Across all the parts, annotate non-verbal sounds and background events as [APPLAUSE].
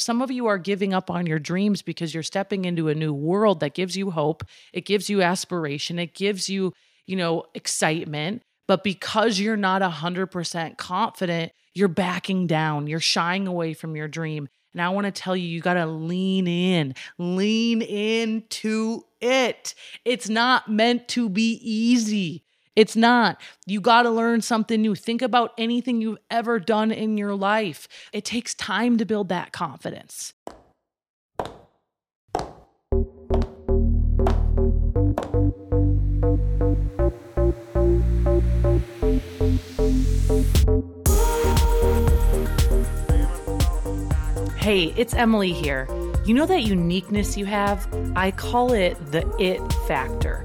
Some of you are giving up on your dreams because you're stepping into a new world that gives you hope, it gives you aspiration, it gives you, you know, excitement. But because you're not 100% confident, you're backing down, you're shying away from your dream. And I want to tell you, you got to lean in, lean into it. It's not meant to be easy. It's not. You got to learn something new. Think about anything you've ever done in your life. It takes time to build that confidence. Hey, it's Emily here. You know that uniqueness you have? I call it the it factor.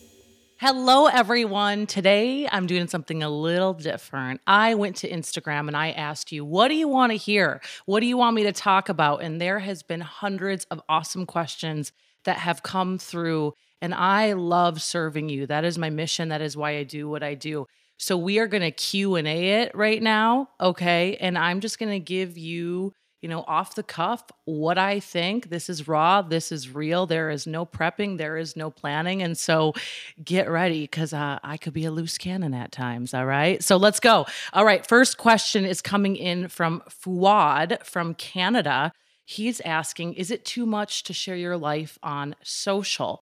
Hello, everyone. Today I'm doing something a little different. I went to Instagram and I asked you, what do you want to hear? What do you want me to talk about? And there has been hundreds of awesome questions that have come through. And I love serving you. That is my mission. That is why I do what I do. So we are going to Q&A it right now, okay? And I'm just going to give you you know, off the cuff, what I think. This is raw. This is real. There is no prepping. There is no planning. And so get ready because uh, I could be a loose cannon at times. All right. So let's go. All right. First question is coming in from Fuad from Canada. He's asking Is it too much to share your life on social?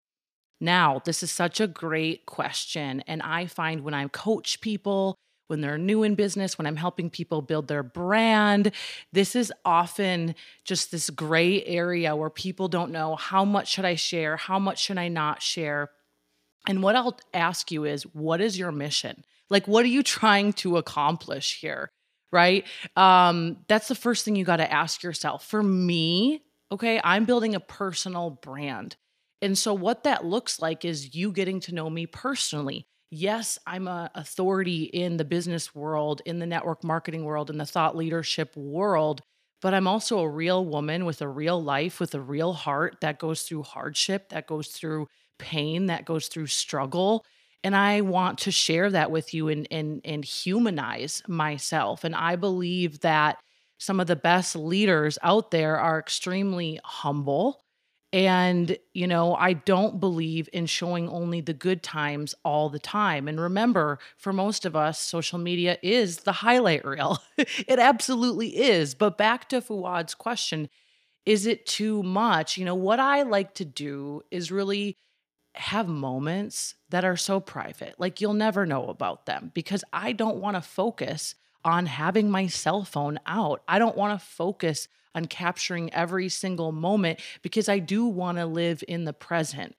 Now, this is such a great question. And I find when I coach people, when they're new in business, when I'm helping people build their brand. This is often just this gray area where people don't know how much should I share, how much should I not share. And what I'll ask you is, what is your mission? Like, what are you trying to accomplish here? Right? Um, that's the first thing you got to ask yourself. For me, okay, I'm building a personal brand. And so, what that looks like is you getting to know me personally yes, I'm a authority in the business world, in the network marketing world, in the thought leadership world, but I'm also a real woman with a real life, with a real heart that goes through hardship, that goes through pain, that goes through struggle. And I want to share that with you and and and humanize myself. And I believe that some of the best leaders out there are extremely humble and, you know, I don't believe in showing only the good times all the time. And remember, for most of us, social media is the highlight reel. [LAUGHS] it absolutely is. But back to Fuad's question is it too much? You know, what I like to do is really have moments that are so private, like you'll never know about them because I don't want to focus on having my cell phone out. I don't want to focus on capturing every single moment because I do want to live in the present.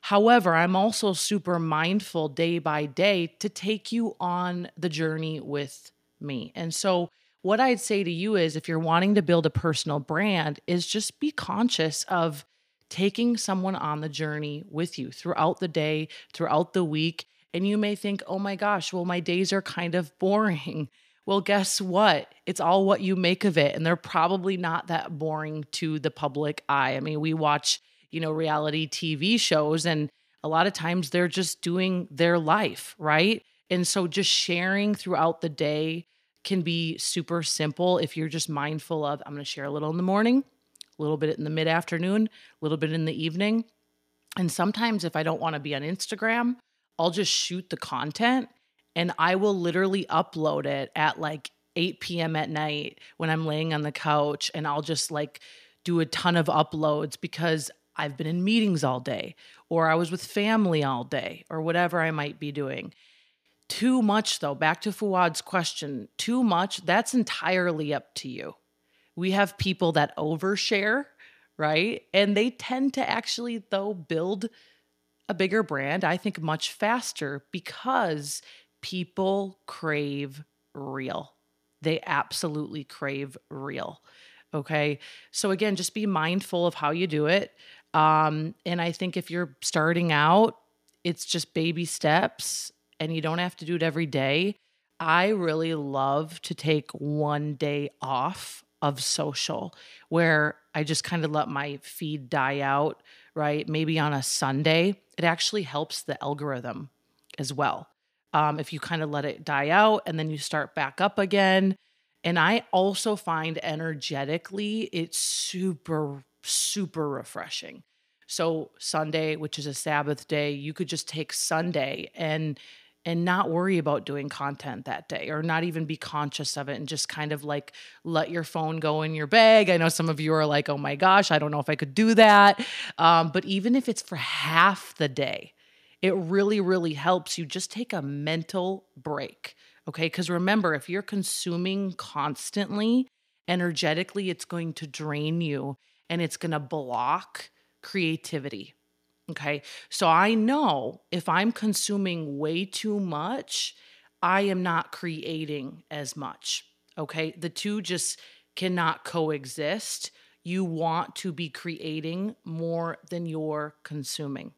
However, I'm also super mindful day by day to take you on the journey with me. And so, what I'd say to you is if you're wanting to build a personal brand, is just be conscious of taking someone on the journey with you throughout the day, throughout the week. And you may think, oh my gosh, well, my days are kind of boring. Well, guess what? It's all what you make of it. And they're probably not that boring to the public eye. I mean, we watch, you know, reality TV shows, and a lot of times they're just doing their life, right? And so just sharing throughout the day can be super simple if you're just mindful of, I'm going to share a little in the morning, a little bit in the mid afternoon, a little bit in the evening. And sometimes if I don't want to be on Instagram, I'll just shoot the content and I will literally upload it at like 8 p.m. at night when I'm laying on the couch and I'll just like do a ton of uploads because I've been in meetings all day or I was with family all day or whatever I might be doing. Too much, though, back to Fuad's question, too much, that's entirely up to you. We have people that overshare, right? And they tend to actually, though, build a bigger brand, I think, much faster because people crave real. They absolutely crave real. Okay. So, again, just be mindful of how you do it. Um, and I think if you're starting out, it's just baby steps and you don't have to do it every day. I really love to take one day off of social where I just kind of let my feed die out, right? Maybe on a Sunday. It actually helps the algorithm as well. Um, if you kind of let it die out and then you start back up again. And I also find energetically it's super, super refreshing. So Sunday, which is a Sabbath day, you could just take Sunday and and not worry about doing content that day or not even be conscious of it and just kind of like let your phone go in your bag. I know some of you are like, oh my gosh, I don't know if I could do that. Um, but even if it's for half the day, it really, really helps you just take a mental break. Okay. Because remember, if you're consuming constantly, energetically, it's going to drain you and it's going to block creativity. Okay. So I know if I'm consuming way too much, I am not creating as much. Okay. The two just cannot coexist. You want to be creating more than you're consuming.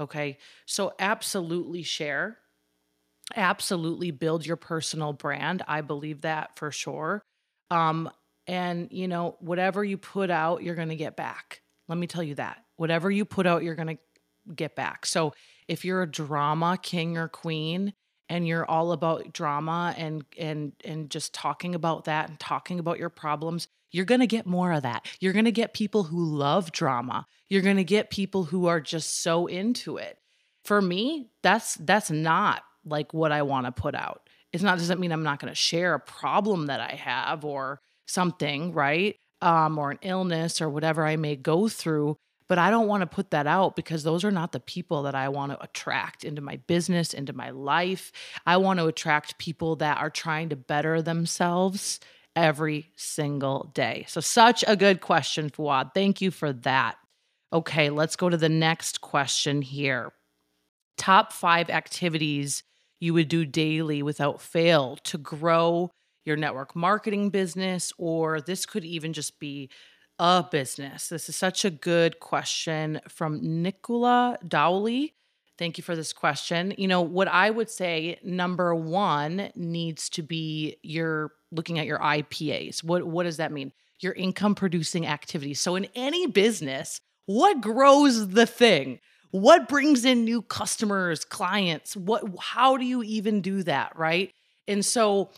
Okay. So, absolutely share, absolutely build your personal brand. I believe that for sure. Um, and, you know, whatever you put out, you're going to get back. Let me tell you that. Whatever you put out, you're going to get back. So, if you're a drama king or queen, and you're all about drama and and and just talking about that and talking about your problems you're going to get more of that you're going to get people who love drama you're going to get people who are just so into it for me that's that's not like what i want to put out it's not doesn't mean i'm not going to share a problem that i have or something right um, or an illness or whatever i may go through but I don't want to put that out because those are not the people that I want to attract into my business, into my life. I want to attract people that are trying to better themselves every single day. So, such a good question, Fuad. Thank you for that. Okay, let's go to the next question here. Top five activities you would do daily without fail to grow your network marketing business, or this could even just be a business? This is such a good question from Nicola Dowley. Thank you for this question. You know, what I would say number one needs to be your looking at your IPAs. What what does that mean? Your income producing activities. So in any business, what grows the thing? What brings in new customers, clients? What how do you even do that, right? And so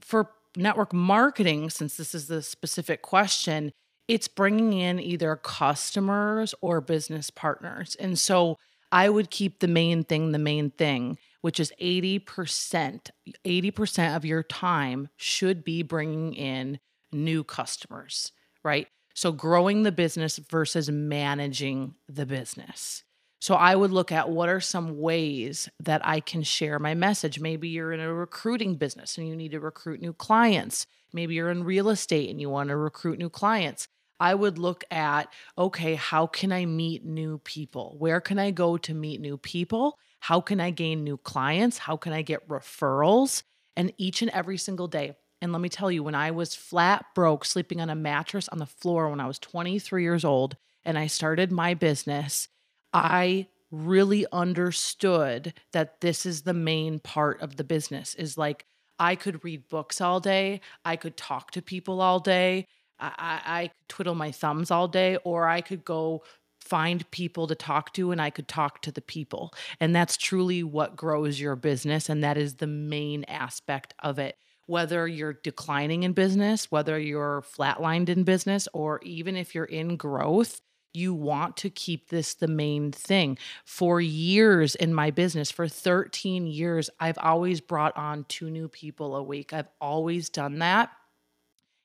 for network marketing, since this is the specific question, it's bringing in either customers or business partners. And so I would keep the main thing the main thing, which is 80%. 80% of your time should be bringing in new customers, right? So growing the business versus managing the business. So I would look at what are some ways that I can share my message. Maybe you're in a recruiting business and you need to recruit new clients. Maybe you're in real estate and you want to recruit new clients. I would look at okay, how can I meet new people? Where can I go to meet new people? How can I gain new clients? How can I get referrals? And each and every single day. And let me tell you, when I was flat broke, sleeping on a mattress on the floor when I was 23 years old, and I started my business, I really understood that this is the main part of the business is like I could read books all day, I could talk to people all day, I, I twiddle my thumbs all day, or I could go find people to talk to and I could talk to the people. And that's truly what grows your business. And that is the main aspect of it. Whether you're declining in business, whether you're flatlined in business, or even if you're in growth, you want to keep this the main thing. For years in my business, for 13 years, I've always brought on two new people a week. I've always done that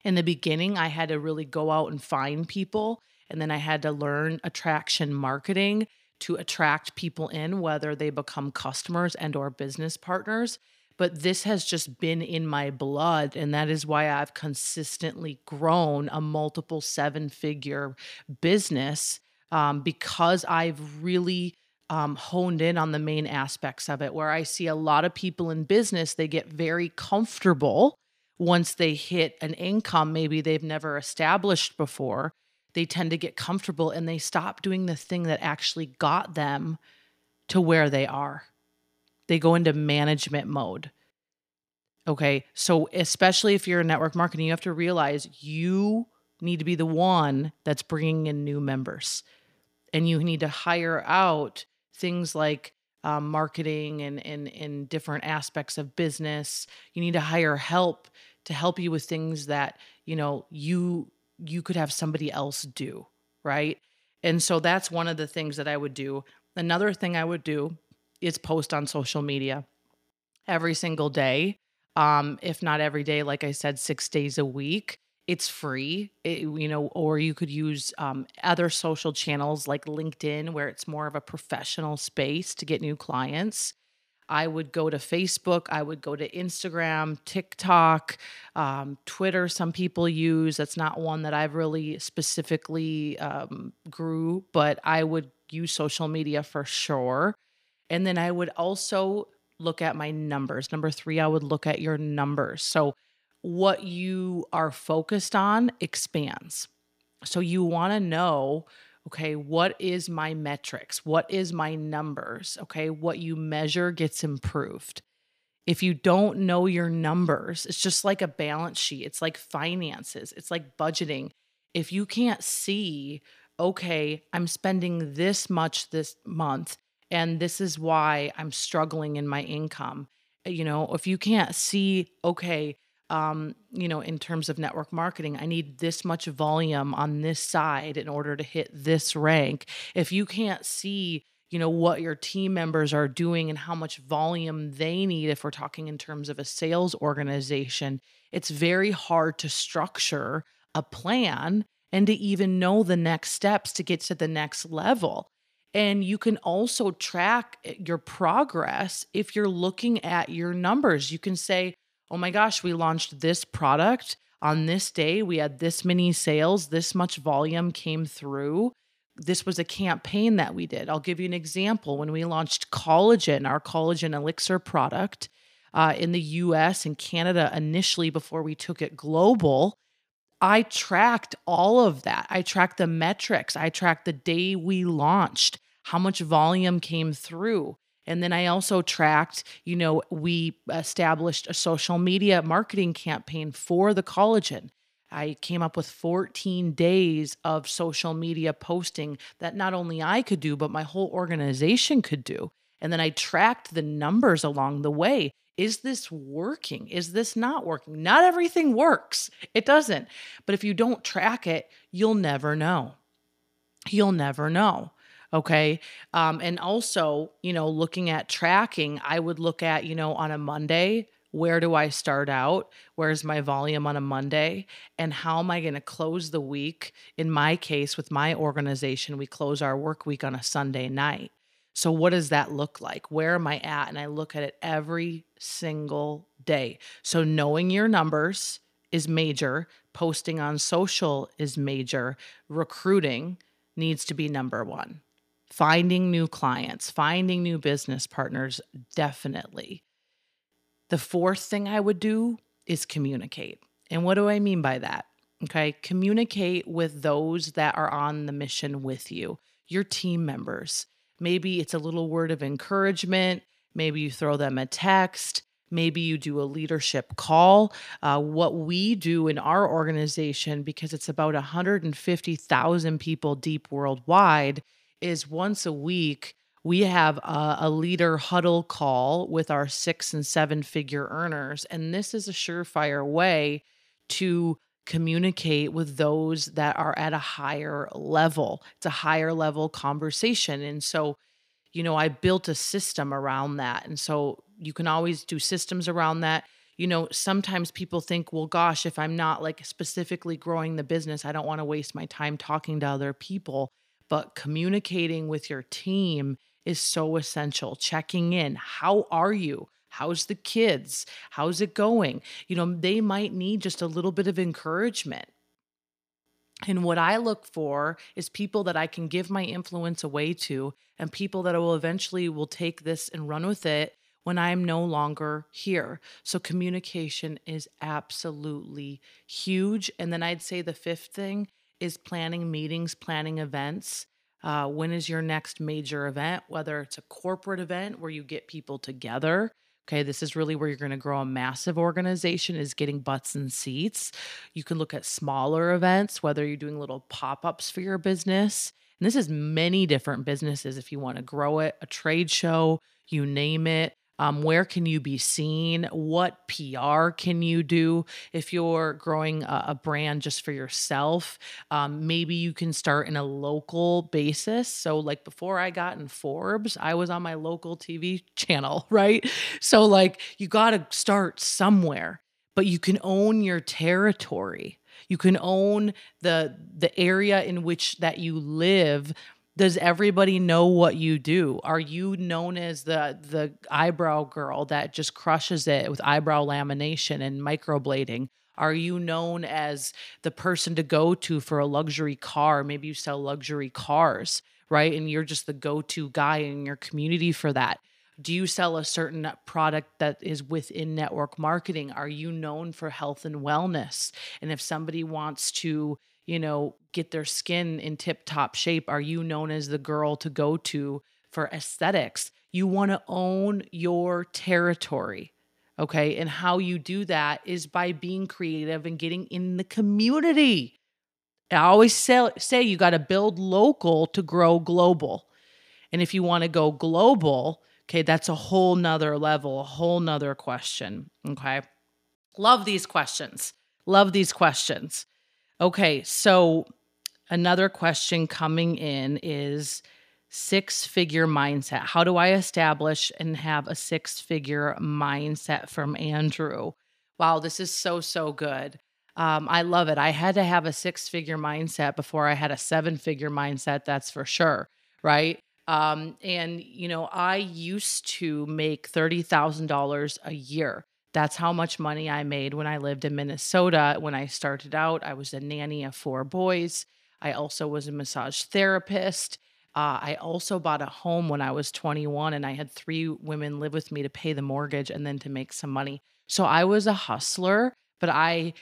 in the beginning, I had to really go out and find people. And then I had to learn attraction marketing to attract people in, whether they become customers and or business partners. But this has just been in my blood. And that is why I've consistently grown a multiple seven figure business um, because I've really um, honed in on the main aspects of it. Where I see a lot of people in business, they get very comfortable once they hit an income maybe they've never established before they tend to get comfortable and they stop doing the thing that actually got them to where they are. They go into management mode. Okay. So, especially if you're in network marketing, you have to realize you need to be the one that's bringing in new members. And you need to hire out things like um, marketing and, and, and different aspects of business. You need to hire help to help you with things that, you know, you you could have somebody else do, right? And so that's one of the things that I would do. Another thing I would do is post on social media every single day. Um, if not every day, like I said, six days a week. It's free, it, you know, or you could use um, other social channels like LinkedIn, where it's more of a professional space to get new clients. I would go to Facebook, I would go to Instagram, TikTok, um, Twitter. Some people use. That's not one that I've really specifically um, grew, but I would use social media for sure. And then I would also look at my numbers. Number three, I would look at your numbers. So what you are focused on expands. So you want to know okay, what is my metrics? What is my numbers? Okay, what you measure gets improved. If you don't know your numbers, it's just like a balance sheet, it's like finances, it's like budgeting. If you can't see, okay, I'm spending this much this month, and this is why I'm struggling in my income. You know, if you can't see, okay, um, you know, in terms of network marketing, I need this much volume on this side in order to hit this rank. If you can't see, you know, what your team members are doing and how much volume they need, if we're talking in terms of a sales organization, it's very hard to structure a plan and to even know the next steps to get to the next level. And you can also track eh, your progress if you're looking at your numbers. You can say, oh my gosh, we launched this product on this day. We had this many sales, this much volume came through. This was a campaign that we did. I'll give you an example. When we launched collagen, our collagen elixir product uh, in the US and Canada initially before we took it global, I tracked all of that. I tracked the metrics. I tracked the day we launched, how much volume came through. And then I also tracked, you know, we established a social media marketing campaign for the collagen. I came up with 14 days of social media posting that not only I could do, but my whole organization could do. And then I tracked the numbers along the way. Is this working? Is this not working? Not everything works. It doesn't. But if you don't track it, you'll never know. You'll never know. Okay. Um, and also, you know, looking at tracking, I would look at, you know, on a Monday, where do I start out? Where's my volume on a Monday? And how am I going to close the week? In my case, with my organization, we close our work week on a Sunday night. So, what does that look like? Where am I at? And I look at it every single day. So, knowing your numbers is major, posting on social is major, recruiting needs to be number one finding new clients, finding new business partners, definitely. The fourth thing I would do is communicate. And what do I mean by that? Okay, communicate with those that are on the mission with you, your team members. Maybe it's a little word of encouragement. Maybe you throw them a text. Maybe you do a leadership call. Uh, what we do in our organization, because it's about 150,000 people deep worldwide, is once a week we have a, a, leader huddle call with our six and seven figure earners. And this is a surefire way to communicate with those that are at a higher level. It's a higher level conversation. And so, you know, I built a system around that. And so you can always do systems around that. You know, sometimes people think, well, gosh, if I'm not like specifically growing the business, I don't want to waste my time talking to other people but communicating with your team is so essential. Checking in. How are you? How's the kids? How's it going? You know, they might need just a little bit of encouragement. And what I look for is people that I can give my influence away to and people that will eventually will take this and run with it when I am no longer here. So communication is absolutely huge. And then I'd say the fifth thing is planning meetings, planning events. Uh, when is your next major event? Whether it's a corporate event where you get people together. Okay, this is really where you're going to grow a massive organization is getting butts and seats. You can look at smaller events, whether you're doing little pop ups for your business. And this is many different businesses if you want to grow it, a trade show, you name it. Um, where can you be seen? What PR can you do if you're growing a, a brand just for yourself? Um, maybe you can start in a local basis. So, like before I got in Forbes, I was on my local TV [LAUGHS] channel, right? So, like, you got to start somewhere, but you can own your territory. You can own the the area in which that you live does everybody know what you do? Are you known as the the eyebrow girl that just crushes it with eyebrow lamination and microblading? Are you known as the person to go to for a luxury car? Maybe you sell luxury cars right? And you're just the go-to guy in your community for that. Do you sell a certain product that is within network marketing? Are you known for health and wellness? And if somebody wants to you know, get their skin in tip top shape? Are you known as the girl to go to for aesthetics? You want to own your territory. Okay. And how you do that is by being creative and getting in the community. I always say, say you got to build local to grow global. And if you want to go global, okay, that's a whole nother level, a whole nother question. Okay. Love these questions. Love these questions. Okay, so another question coming in is six figure mindset. How do I establish and have a six figure mindset from Andrew? Wow, this is so, so good. Um, I love it. I had to have a six figure mindset before I had a seven figure mindset, that's for sure. Right. Um, and, you know, I used to make $30,000 a year. That's how much money I made when I lived in Minnesota. When I started out, I was a nanny of four boys. I also was a massage therapist. Uh, I also bought a home when I was 21 and I had three women live with me to pay the mortgage and then to make some money. So I was a hustler, but I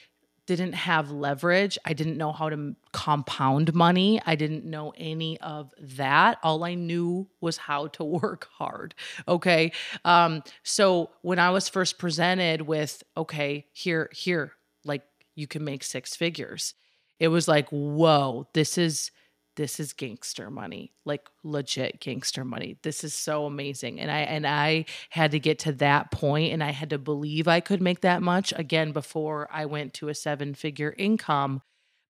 didn't have leverage. I didn't know how to compound money. I didn't know any of that. All I knew was how to [LAUGHS] work hard. Okay. Um, so when I was first presented with, okay, here, here, like you can make six figures, it was like, whoa, this is this is gangster money like legit gangster money this is so amazing and i and i had to get to that point and i had to believe i could make that much again before i went to a seven figure income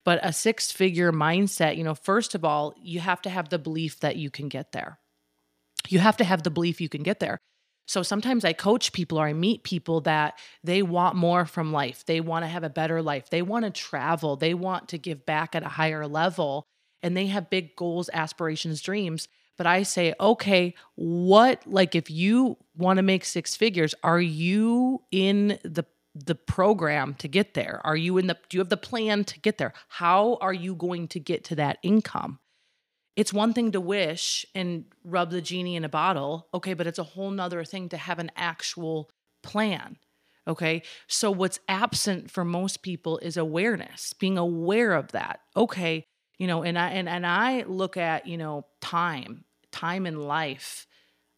but a six figure mindset you know first of all you have to have the belief that you can get there you have to have the belief you can get there so sometimes I coach people or I meet people that they want more from life. They want to have a better life. They want to travel. They want to give back at a higher level and they have big goals, aspirations, dreams. But I say, okay, what, like, if you want to make six figures, are you in the the program to get there? Are you in the do you have the plan to get there? How are you going to get to that income? It's one thing to wish and rub the genie in a bottle, okay, but it's a whole nother thing to have an actual plan. Okay. So, what's absent for most people is awareness, being aware of that. Okay you know and i and, and i look at you know time time in life.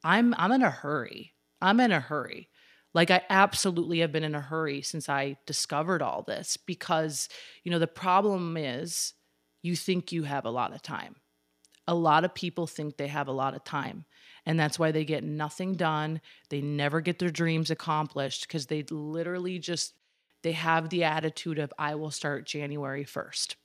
I'm i'm in a hurry. I'm in a hurry. Like i absolutely have been in a hurry since i discovered all this because you know the problem is you think you have a lot of time. A lot of people think they have a lot of time and that's why they get nothing done. They never get their dreams accomplished because they literally just they have the attitude of i will start january 1st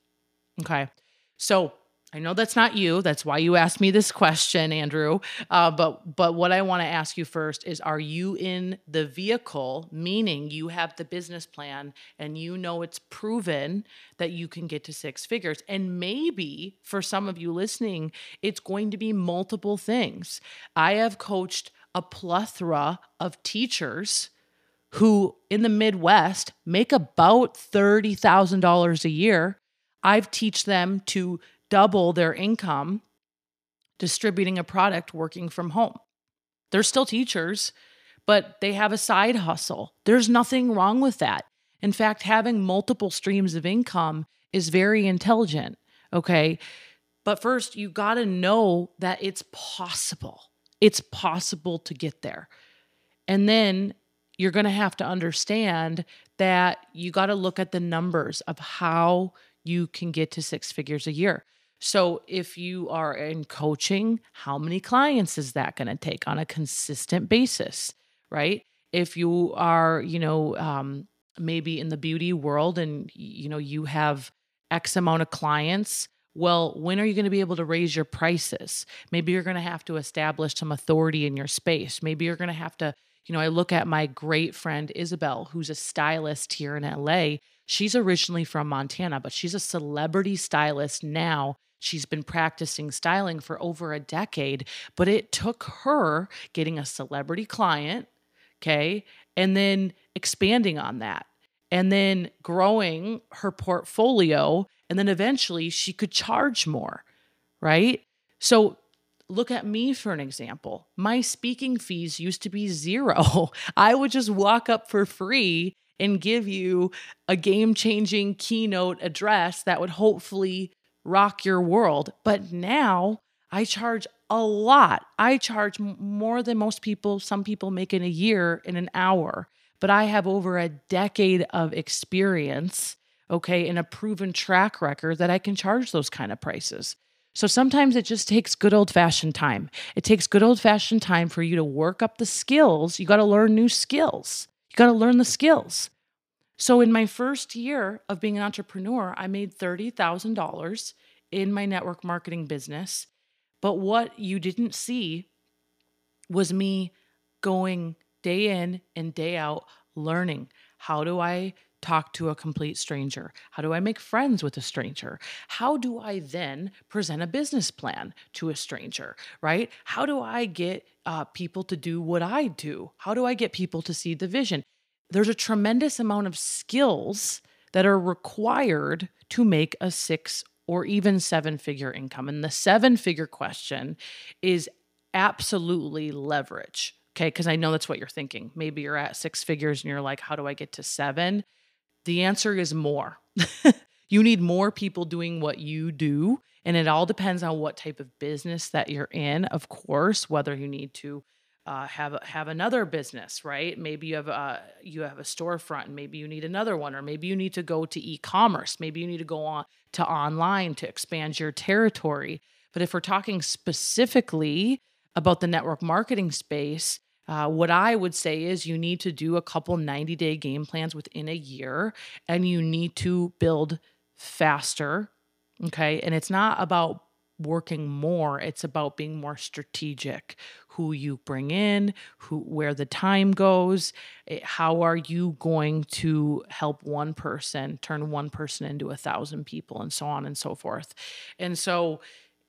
okay so I know that's not you. That's why you asked me this question, Andrew. Uh, but but what I want to ask you first is: Are you in the vehicle? Meaning you have the business plan and you know it's proven that you can get to six figures. And maybe for some of you listening, it's going to be multiple things. I have coached a plethora of teachers who in the Midwest make about $30,000 a year I've teach them to double their income distributing a product working from home. They're still teachers, but they have a side hustle. There's nothing wrong with that. In fact, having multiple streams of income is very intelligent. Okay. But first, you got to know that it's possible. It's possible to get there. And then you're going to have to understand that you got to look at the numbers of how you can get to six figures a year. So, if you are in coaching, how many clients is that going to take on a consistent basis, right? If you are, you know, um, maybe in the beauty world and you know you have X amount of clients, well, when are you going to be able to raise your prices? Maybe you're going to have to establish some authority in your space. Maybe you're going to have to you know, I look at my great friend Isabel, who's a stylist here in LA. She's originally from Montana, but she's a celebrity stylist now. She's been practicing styling for over a decade, but it took her getting a celebrity client, okay, and then expanding on that and then growing her portfolio. And then eventually she could charge more, right? So look at me for an example. My speaking fees used to be zero. [LAUGHS] I would just walk up for free and give you a game changing keynote address that would hopefully rock your world. But now I charge a lot. I charge more than most people, some people make in a year in an hour. But I have over a decade of experience, okay, and a proven track record that I can charge those kind of prices. So sometimes it just takes good old fashioned time. It takes good old fashioned time for you to work up the skills. You got to learn new skills. You got to learn the skills. So in my first year of being an entrepreneur, I made $30,000 in my network marketing business. But what you didn't see was me going day in and day out learning how do I talk to a complete stranger? How do I make friends with a stranger? How do I then present a business plan to a stranger, right? How do I get uh, people to do what I do? How do I get people to see the vision? There's a tremendous amount of skills that are required to make a six or even seven figure income. And the seven figure question is absolutely leverage. Okay. Cause I know that's what you're thinking. Maybe you're at six figures and you're like, how do I get to seven? The answer is more. [LAUGHS] you need more people doing what you do. And it all depends on what type of business that you're in, of course, whether you need to uh, have have another business, right? Maybe you have a you have a storefront, and maybe you need another one, or maybe you need to go to e-commerce. Maybe you need to go on to online to expand your territory. But if we're talking specifically about the network marketing space, uh, what I would say is you need to do a couple 90 day game plans within a year and you need to build faster. Okay. And it's not about working more, it's about being more strategic. Who you bring in, who where the time goes, eh, how are you going to help one person turn one person into a thousand people, and so on and so forth. And so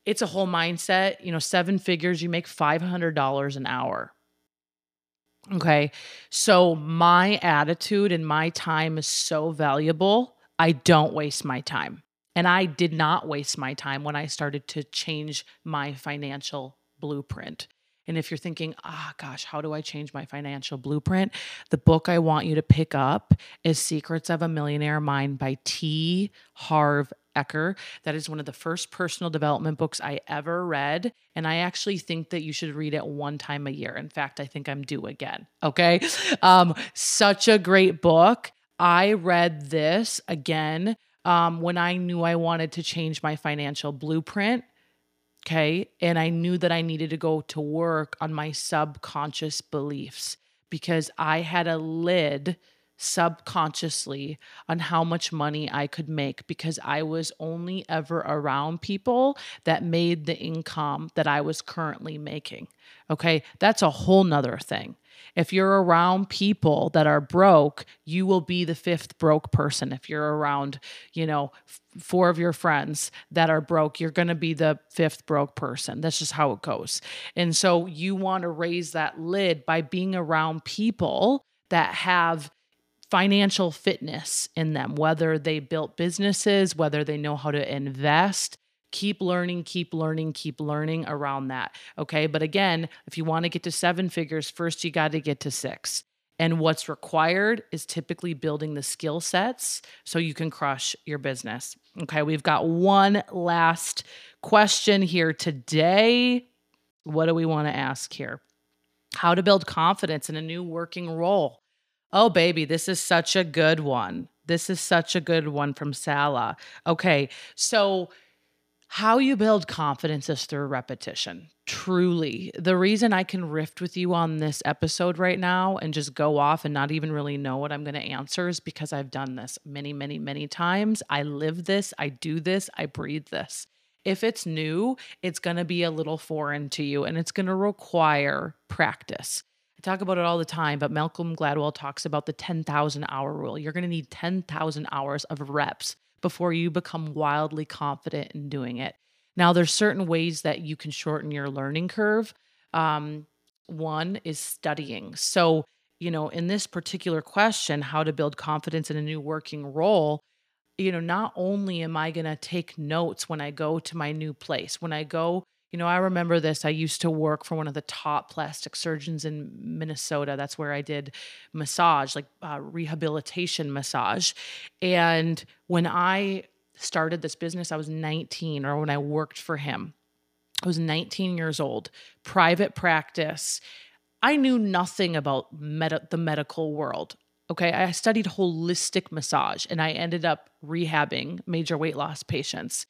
it's a whole mindset. You know, seven figures, you make $500 an hour Okay. So my attitude and my time is so valuable. I don't waste my time. And I did not waste my time when I started to change my financial blueprint. And if you're thinking, ah, oh, gosh, how do I change my financial blueprint? The book I want you to pick up is Secrets of a Millionaire Mind by T. Harv Eker. That is one of the first personal development books I ever read. And I actually think that you should read it one time a year. In fact, I think I'm due again. Okay. [LAUGHS] Um, such a great book. I read this again um, when I knew I wanted to change my financial blueprint. Okay. And I knew that I needed to go to work on my subconscious beliefs because I had a lid subconsciously on how much money I could make because I was only ever around people that made the income that I was currently making. Okay. That's a whole nother thing. If you're around people that are broke, you will be the fifth broke person. If you're around, you know, four of your friends that are broke, you're going to be the fifth broke person. That's just how it goes. And so you want to raise that lid by being around people that have financial fitness in them, whether they built businesses, whether they know how to invest. Keep learning, keep learning, keep learning around that. Okay. But again, if you want to get to seven figures, first you got to get to six. And what's required is typically building the skill sets so you can crush your business. Okay, we've got one last question here today. What do we want to ask here? How to build confidence in a new working role. Oh, baby, this is such a good one. This is such a good one from Salah. Okay, so how you build confidence is through repetition. Truly. The reason I can rift with you on this episode right now and just go off and not even really know what I'm going to answer is because I've done this many, many, many times. I live this, I do this, I breathe this. If it's new, it's going to be a little foreign to you and it's going to require practice. I talk about it all the time, but Malcolm Gladwell talks about the 10,000 hour rule. You're going to need 10,000 hours of reps before you become wildly confident in doing it. Now, there's certain ways that you can shorten your learning curve. Um, one is studying. So, you know, in this particular question, how to build confidence in a new working role, you know, not only am I going to take notes when I go to my new place, when I go you know, I remember this. I used to work for one of the top plastic surgeons in Minnesota. That's where I did massage, like uh, rehabilitation massage. And when I started this business, I was 19, or when I worked for him, I was 19 years old, private practice. I knew nothing about med- the medical world. Okay, I studied holistic massage and I ended up rehabbing major weight loss patients.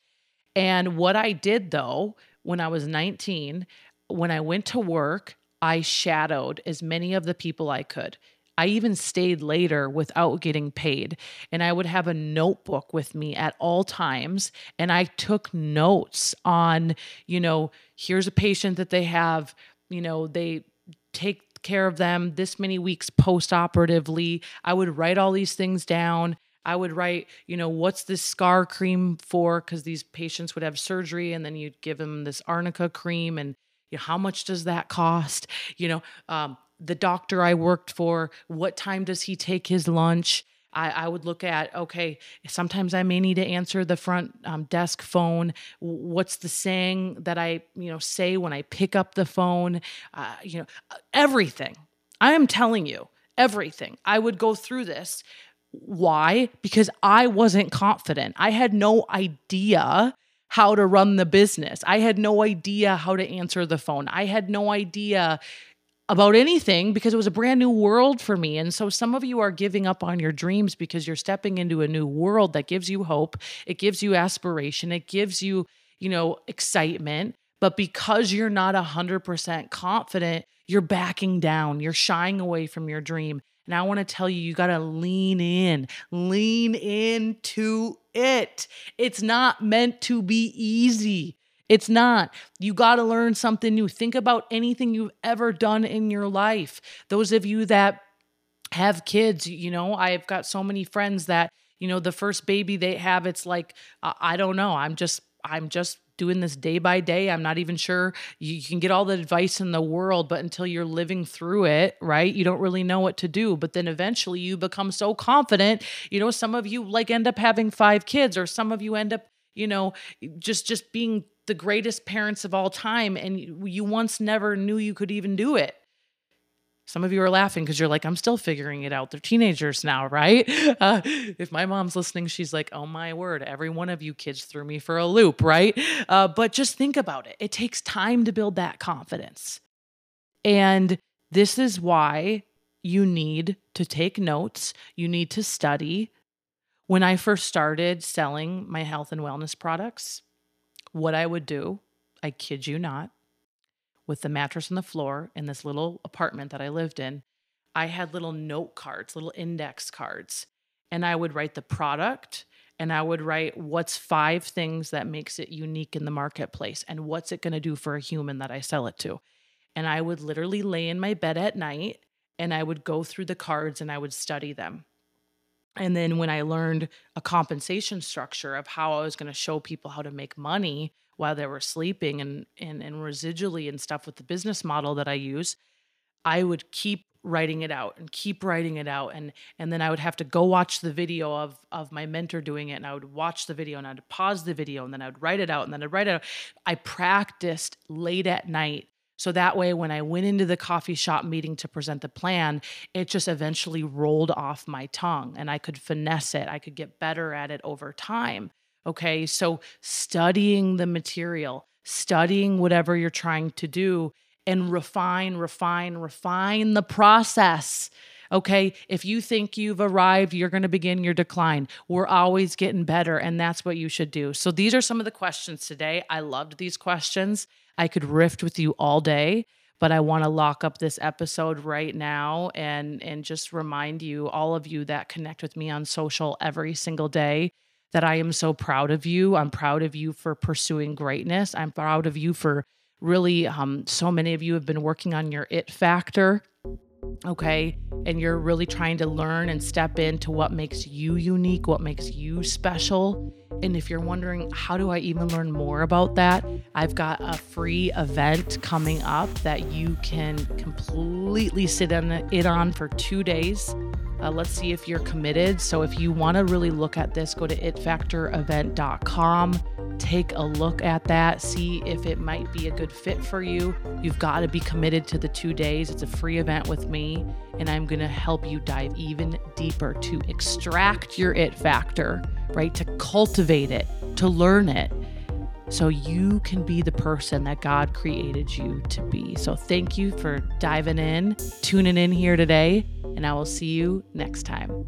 And what I did though when I was 19, when I went to work, I shadowed as many of the people I could. I even stayed later without getting paid. And I would have a notebook with me at all times. And I took notes on, you know, here's a patient that they have, you know, they take care of them this many weeks post operatively. I would write all these things down. I would write, you know, what's this scar cream for? Because these patients would have surgery and then you'd give them this arnica cream and you know, how much does that cost? You know, um, the doctor I worked for, what time does he take his lunch? I, I, would look at okay sometimes i may need to answer the front um, desk phone what's the saying that i you know say when i pick up the phone uh, you know everything i am telling you everything i would go through this why? Because I wasn't confident. I had no idea how to run the business. I had no idea how to answer the phone. I had no idea about anything because it was a brand new world for me. And so some of you are giving up on your dreams because you're stepping into a new world that gives you hope, it gives you aspiration, it gives you, you know, excitement. But because you're not 100% confident, you're backing down, you're shying away from your dream. And I want to tell you, you got to lean in, lean into it. It's not meant to be easy. It's not. You got to learn something new. Think about anything you've ever done in your life. Those of you that have kids, you know, I've got so many friends that, you know, the first baby they have, it's like, I don't know. I'm just, I'm just doing this day by day. I'm not even sure you can get all the advice in the world, but until you're living through it, right? You don't really know what to do. But then eventually you become so confident. You know, some of you like end up having five kids, or some of you end up, you know, just just being the greatest parents of all time and you once never knew you could even do it some of you are laughing because you're like, I'm still figuring it out. They're teenagers now, right? [LAUGHS] Uh, if my mom's listening, she's like, oh my word, every one of you kids threw me for a loop, right? Uh, but just think about it. It takes time to build that confidence. And this is why you need to take notes, you need to study. When I first started selling my health and wellness products, what I would do, I kid you not, with the mattress on the floor in this little apartment that I lived in, I had little note cards, little index cards, and I would write the product and I would write what's five things that makes it unique in the marketplace and what's it going to do for a human that I sell it to. And I would literally lay in my bed at night and I would go through the cards and I would study them. And then when I learned a compensation structure of how I was going to show people how to make money while they were sleeping and, and and residually and stuff with the business model that I use, I would keep writing it out and keep writing it out and and then I would have to go watch the video of of my mentor doing it and I would watch the video and I'd pause the video and then I would write it out and then I'd write it out. I practiced late at night So that way, when I went into the coffee shop meeting to present the plan, it just eventually rolled off my tongue and I could finesse it. I could get better at it over time. Okay. So studying the material, studying whatever you're trying to do, and refine, refine, refine the process. Okay. If you think you've arrived, you're going to begin your decline. We're always getting better, and that's what you should do. So, these are some of the questions today. I loved these questions. I could riff with you all day, but I want to lock up this episode right now and and just remind you all of you that connect with me on social every single day that I am so proud of you. I'm proud of you for pursuing greatness. I'm proud of you for really um so many of you have been working on your it factor okay and you're really trying to learn and step into what makes you unique what makes you special and if you're wondering, how do I even learn more about that? I've got a free event coming up that you can completely sit in it on for two days. Uh, let's see if you're committed. So, if you want to really look at this, go to itfactorevent.com. Take a look at that, see if it might be a good fit for you. You've got to be committed to the two days. It's a free event with me, and I'm going to help you dive even deeper to extract your it factor right? To cultivate it, to learn it, so you can be the person that God created you to be. So thank you for diving in, tuning in here today, and I will see you next time.